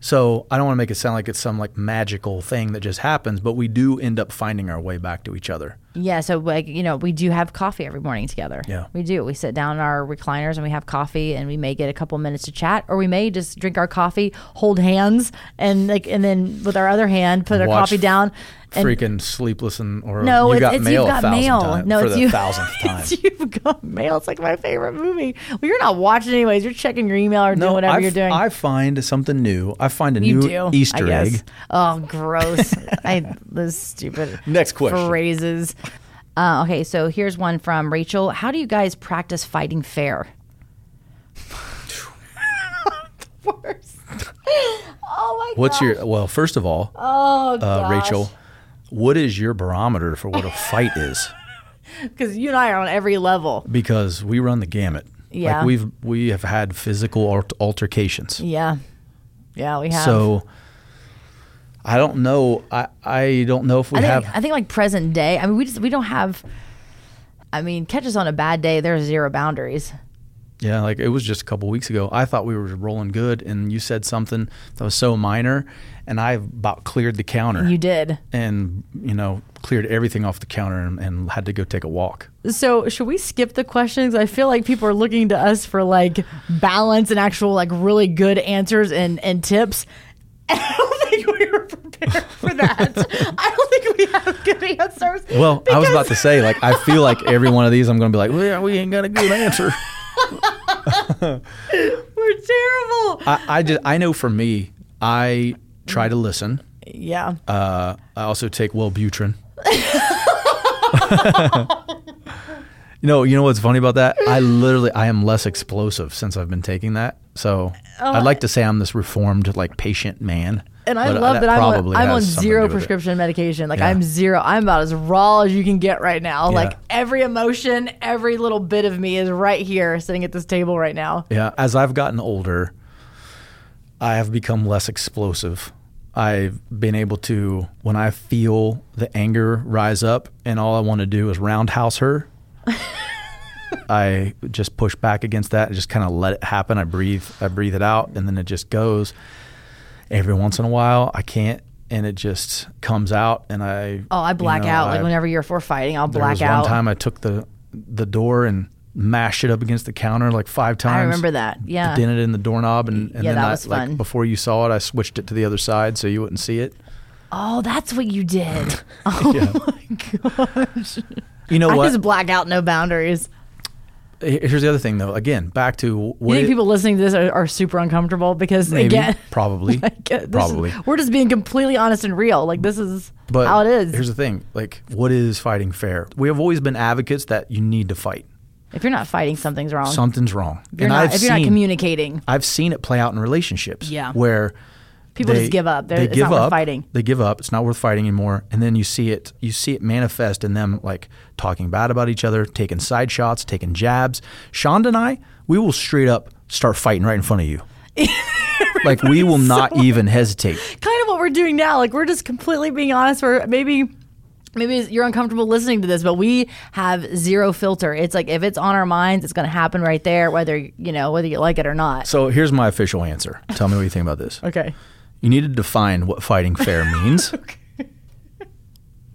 So I don't want to make it sound like it's some like magical thing that just happens, but we do end up finding our way back to each other. Yeah, so like you know, we do have coffee every morning together. Yeah. we do. We sit down in our recliners and we have coffee, and we may get a couple minutes to chat, or we may just drink our coffee, hold hands, and like, and then with our other hand put our Watch coffee down. And freaking sleepless and or no, you it's, got it's mail you've got mail. times no, for it's the you. thousandth (laughs) time. you've got mail. It's like my favorite movie. Well, you're not watching anyways. You're checking your email or doing whatever I, you're doing. I find something new. I find a you new do Easter egg. Oh, gross! (laughs) I those stupid Next question. phrases. Uh, okay, so here's one from Rachel. How do you guys practice fighting fair? (laughs) Worst. oh my What's gosh. your well? First of all, Oh, uh. Rachel, what is your barometer for what a (laughs) fight is? Because you and I are on every level. Because we run the gamut. Yeah. like we've we have had physical altercations. Yeah, yeah, we have. So I don't know. I I don't know if we I think, have. I think like present day. I mean, we just we don't have. I mean, catch us on a bad day. There's zero boundaries. Yeah, like it was just a couple weeks ago. I thought we were rolling good, and you said something that was so minor, and I about cleared the counter. You did. and you know cleared everything off the counter and, and had to go take a walk. So should we skip the questions? I feel like people are looking to us for like balance and actual like really good answers and and tips. And I don't think we were prepared for that. I don't think we have good answers. Well, I was about to say, like, I feel like every one of these, I'm going to be like, well, yeah, we ain't got a good answer. (laughs) We're terrible. I, I just, I know for me, I try to listen. Yeah. Uh, I also take Wellbutrin. (laughs) you know, you know what's funny about that? I literally, I am less explosive since I've been taking that. So Oh, I'd like to say I'm this reformed, like, patient man. And I uh, love that, I'm on, I'm on zero prescription medication. Like Yeah. I'm zero. I'm about as raw as you can get right now. Yeah. Like every emotion, every little bit of me is right here, sitting at this table right now. Yeah, as I've gotten older, I have become less explosive. I've been able to, when I feel the anger rise up, and all I want to do is roundhouse her. (laughs) I just push back against that and just kind of let it happen. I breathe, I breathe it out, and then it just goes. Every once in a while, I can't, and it just comes out, and I. Oh, I black you know, out. Like whenever you're for fighting, I'll there black was out. one time I took the the door and mashed it up against the counter like five times. I remember that, yeah. Dented it in the doorknob, and, and Yeah, then that I, was like, fun. before you saw it, I switched it to the other side so you wouldn't see it. oh, that's what you did. (laughs) Oh Yeah. (laughs) my gosh. You know I what? just black out, no boundaries. Here's the other thing, though. Again, back to You think it- people listening to this are, are super uncomfortable because maybe, again, (laughs) probably, like, this is- probably. we're just being completely honest and real. Like this is But how it is. Here's the thing: like, what is fighting fair? We have always been advocates that you need to fight. If you're not fighting, something's wrong. Something's wrong. If you're, not, if you're not communicating, I've seen it play out in relationships. Yeah. Where People they- just give up. They're- They it's give not worth up. fighting. They give up. It's not worth fighting anymore. And then you see it. You see it manifest in them like talking bad about each other, taking side shots, taking jabs. Shonda and I, we will straight up start fighting right in front of you. (laughs) like we will not even hesitate. kind of what we're doing now. Like we're just completely being honest. We're maybe maybe you're uncomfortable listening to this, but we have zero filter. It's like if it's on our minds, it's going to happen right there, whether you know whether you like it or not. So here's my official answer. Tell me what you think about this. Okay. You need to define what fighting fair (laughs) means.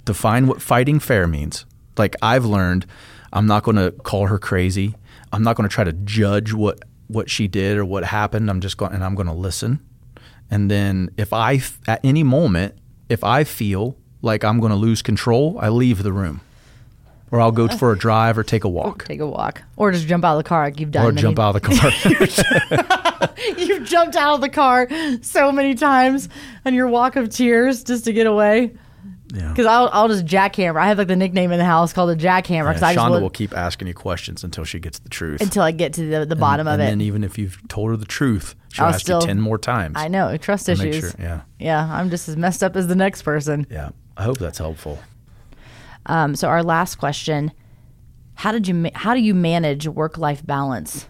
Define what fighting fair means. Like I've learned, I'm not going to call her crazy. I'm not going to try to judge what what she did or what happened. I'm just going and I'm going to listen. And then if I at any moment if I feel like I'm going to lose control, I leave the room. Or I'll go (laughs) for a drive or take a walk. Take a walk, or just jump out of the car like you've done. Or jump out of the car. (laughs) (laughs) You've jumped out of the car so many times on your walk of tears just to get away. Yeah. Because I'll, I'll just jackhammer. I have like the nickname in the house called the jackhammer. Because Yeah, I just Shonda want- will keep asking you questions until she gets the truth. until I get to the, the bottom and, of and it. And even if you've told her the truth, she'll I'll ask still- you ten more times. I know trust issues. sure- yeah. yeah. I'm just as messed up as the next person. Yeah, I hope that's helpful. Um, so our last question: How did you ma- how do you manage work life balance?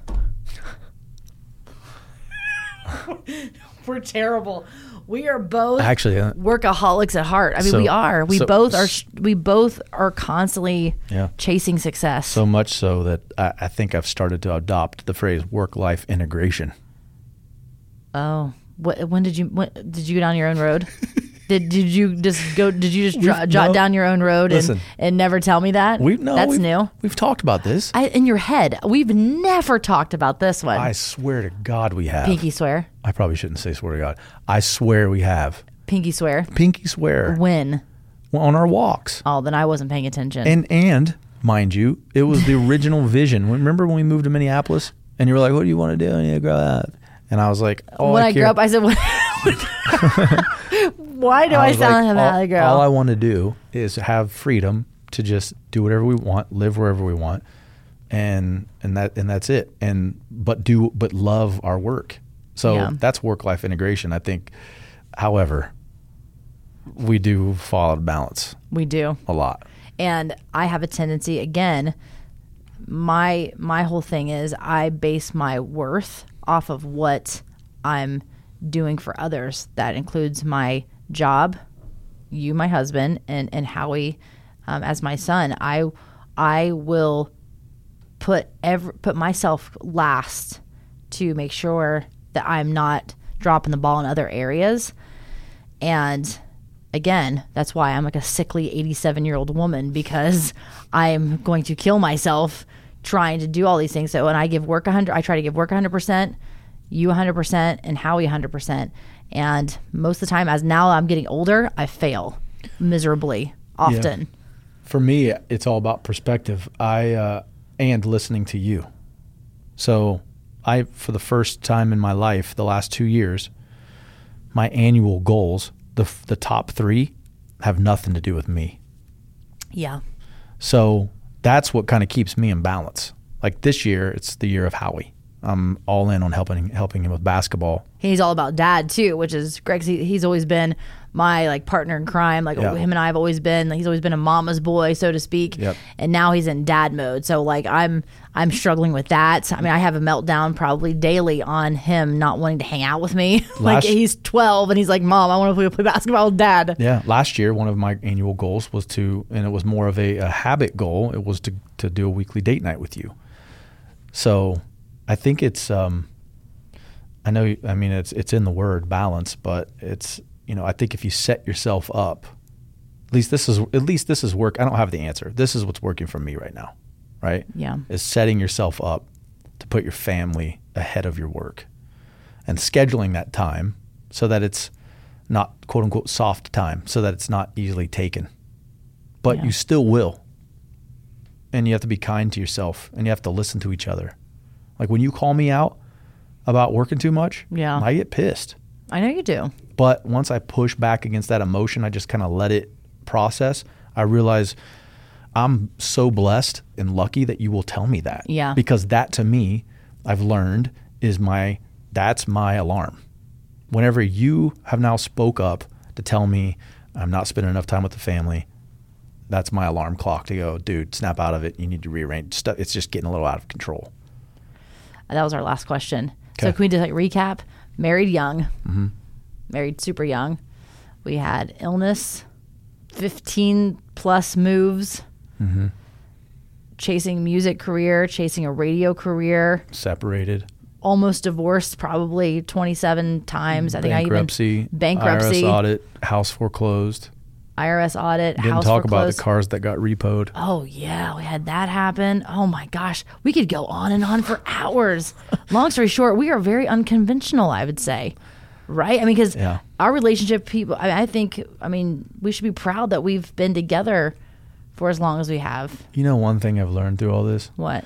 We're terrible. We are both Actually, uh, workaholics at heart. I mean, so- we are. We so- both are. We both are constantly Yeah. chasing success. So much so that I, I think I've started to adopt the phrase work-life integration. oh, what, when did you when, did you get on your own road? (laughs) did did you just go? Did you just dro- We've- jot no. down your own road and, Listen. and never tell me that? We no, that's we've, new. We've talked about this. I, in your head, we've never talked about this one. I swear to God, we have. Pinky swear. I probably shouldn't say swear to God. I swear we have. Pinky swear. Pinky swear When? on our walks. Oh, then I wasn't paying attention. And and mind you, it was the original (laughs) vision. Remember when we moved to Minneapolis and you were like, "What do you want to do when you grow up?" And I was like, all when I, care- grew up, I said, what? (laughs) (laughs) "Why do I, was sound like, like all, a girl?" all I want to do is have freedom to just do whatever we want, live wherever we want, and and that and that's it. And but do but love our work. So Yeah. that's work life integration. I think. However, we do fall out of balance we do. a lot. and I have a tendency again my my whole thing is I base my worth off of what I'm doing for others that includes my job you my husband and and Howie um, as my son I I will put every, put myself last to make sure that I'm not dropping the ball in other areas and again, that's why I'm like a sickly 87 year old woman because (laughs) I'm going to kill myself trying to do all these things. So when I give work 100, I try to give work 100%, you 100%, and Howie 100%. And most of the time, as now I'm getting older, I fail miserably often. For me, it's all about perspective. I uh, and listening to you. So, I for the first time in my life, the last two years, my annual goals, the the top three, have nothing to do with me. Yeah. So that's what kind of keeps me in balance. Like this year, it's the year of Howie. I'm all in on helping helping him with basketball. He's all about dad too, which is. 'cause he, he's always been my like partner in crime. Like Yeah. him and I have always been. Like, he's always been a mama's boy, so to speak. Yep. And now he's in dad mode. So like I'm I'm struggling with that. I mean, I have a meltdown probably daily on him not wanting to hang out with me. (laughs) like he's 12 and he's like, "Mom, I want to play, play (laughs) basketball with dad." Yeah, last year one of my annual goals was to, and it was more of a, a habit goal. It was to to do a weekly date night with you. So I think it's um I know I mean it's it's in the word balance, but it's you know, I think if you set yourself up at least this is at least this is work. I don't have the answer. This is what's working for me right now. Right? Yeah. Is setting yourself up to put your family ahead of your work and scheduling that time so that it's not quote unquote soft time, so that it's not easily taken. But Yeah. you still will. And you have to be kind to yourself and you have to listen to each other. Like when you call me out about working too much, Yeah. I get pissed. I know you do. But once I push back against that emotion, I just kind of let it process. I realize I'm so blessed and lucky that you will tell me that. Yeah. Because that to me, I've learned is my that's my alarm. Whenever you have now spoke up to tell me I'm not spending enough time with the family, that's my alarm clock to go, dude, snap out of it. You need to rearrange stuff. It's just getting a little out of control. That was our last question. So can we just like recap? Married young, Mhm. married super young. We had illness, fifteen plus moves, Mhm. chasing music career, chasing a radio career, Separated. almost divorced probably twenty seven times. I think bankruptcy, I even bankruptcy, IRS audit, house foreclosed. IRS audit, Didn't house talk about the cars that got repoed. Oh yeah, we had that happen. Oh my gosh, we could go on and on for hours. (laughs) Long story short, we are very unconventional. I would say, right? I mean, because Yeah. our relationship, people. I, I think. I mean, we should be proud that we've been together for as long as we have. You know one thing I've learned through all this? What?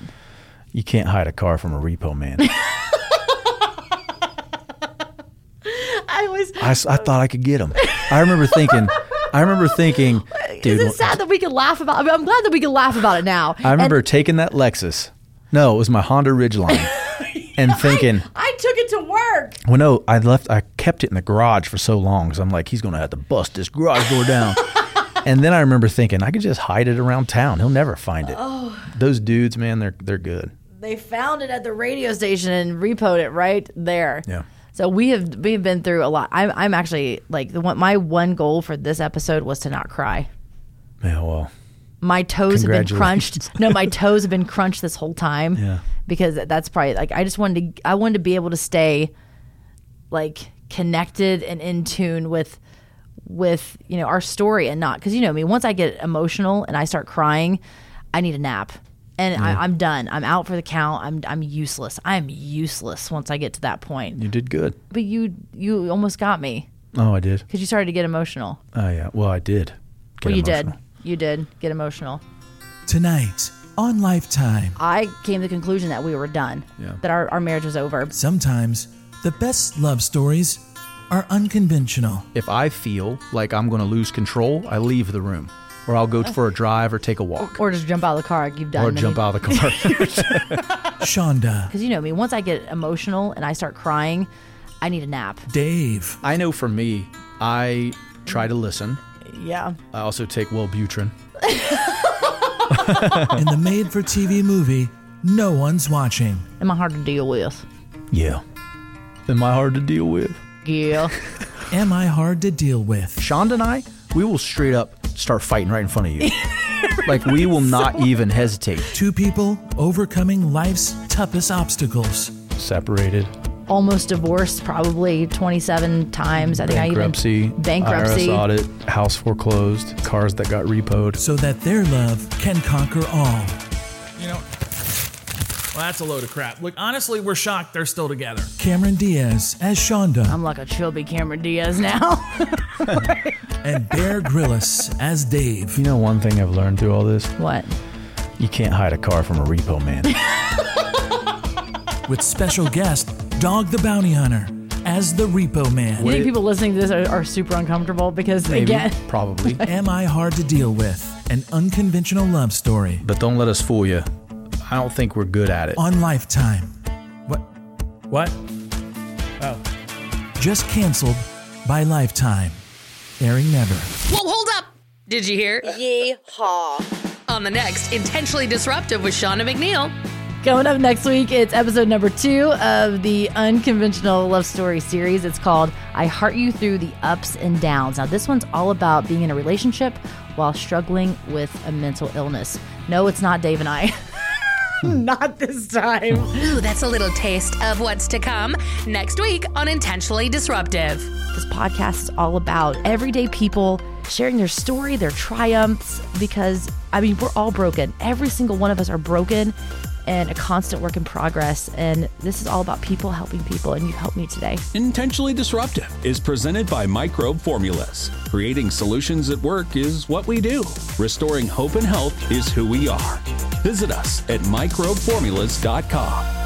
You can't hide a car from a repo man. (laughs) (laughs) I was. I, I thought I could get him. I remember thinking, I remember thinking, dude, (laughs) Is it sad that we can laugh about? I mean, I'm glad that we can laugh about it now. I remember And taking that Lexus. No, it was my Honda Ridgeline. (laughs) and thinking, I took it to work. well, no, I left, I kept it in the garage for so long because I'm like, he's going to have to bust this garage door down. (laughs) and then I remember thinking, I could just hide it around town. He'll never find it. Oh. Those dudes, man, they're they're good. They found it at the radio station and repoed it right there. Yeah. So we have we've been through a lot. I'm I'm actually like the one my one goal for this episode was to not cry. Yeah, well, My toes have been crunched. No, my (laughs) toes have been crunched this whole time. Yeah. Because that's probably like I just wanted to I wanted to be able to stay like connected and in tune with with you know our story and not because you know me once I get emotional and I start crying, I need a nap. And Yeah. I, I'm done. I'm out for the count. I'm I'm useless. I'm useless once I get to that point. you did good. But you you almost got me Oh, I did. because you started to get emotional. Oh, yeah. Well, I did. get well, you emotional. did. You did get emotional. Tonight on Lifetime. I came to the conclusion that we were done. Yeah. That our, our marriage was over. Sometimes the best love stories are unconventional. If I feel like I'm going to lose control, I leave the room, or I'll go for a drive or take a walk, Or just jump out of the car like you've done. or jump out of the car. (laughs) Shonda, Because you know me, once I get emotional and I start crying, I need a nap. Dave. I know for me, I try to listen. Yeah. I also take Wellbutrin. (laughs) in the made for TV movie, No One's Watching. Am I hard to deal with? Yeah. Am I hard to deal with? Yeah. Am I hard to deal with? Shonda and I, we will straight up start fighting right in front of you. (laughs) like we will not even hesitate. Two people overcoming life's toughest obstacles. Separated. Almost divorced probably 27 times. I think Bankruptcy. I even bankruptcy. IRS audit. House foreclosed. Cars that got repoed. So that their love can conquer all. You know, well, that's a load of crap. Look, honestly, we're shocked they're still together. Cameron Diaz as Shonda I'm like a chubby Cameron Diaz now. (laughs) and Bear Grylls as Dave. You know one thing I've learned through all this? What? You can't hide a car from a repo man. (laughs) With special guest Dog the Bounty Hunter as the Repo Man. you think people listening to this are, are super uncomfortable because Maybe. again, Probably. Am I hard to deal with? An unconventional love story But don't let us fool you. I don't think we're good at it. on Lifetime. What? What? Oh. Just canceled by Lifetime. Airing never. Whoa, hold up! Did you hear? Yeehaw. On the next Intentionally Disruptive with Shauna McNeil. Coming up next week, it's episode number two of the Unconventional Love Story series. It's called I Heart You Through the Ups and Downs. Now, this one's all about being in a relationship while struggling with a mental illness. No, it's not Dave and I. (laughs) (laughs) Not this time. Ooh, that's a little taste of what's to come next week on Intentionally Disruptive. This podcast is all about everyday people sharing their story, their triumphs, because I mean, we're all broken. Every single one of us are broken and a constant work in progress. And this is all about people helping people, and you've helped me today. Intentionally Disruptive is presented by Microbe Formulas. Creating solutions at work is what we do. Restoring hope and health is who we are. Visit us at microbeformulas.com.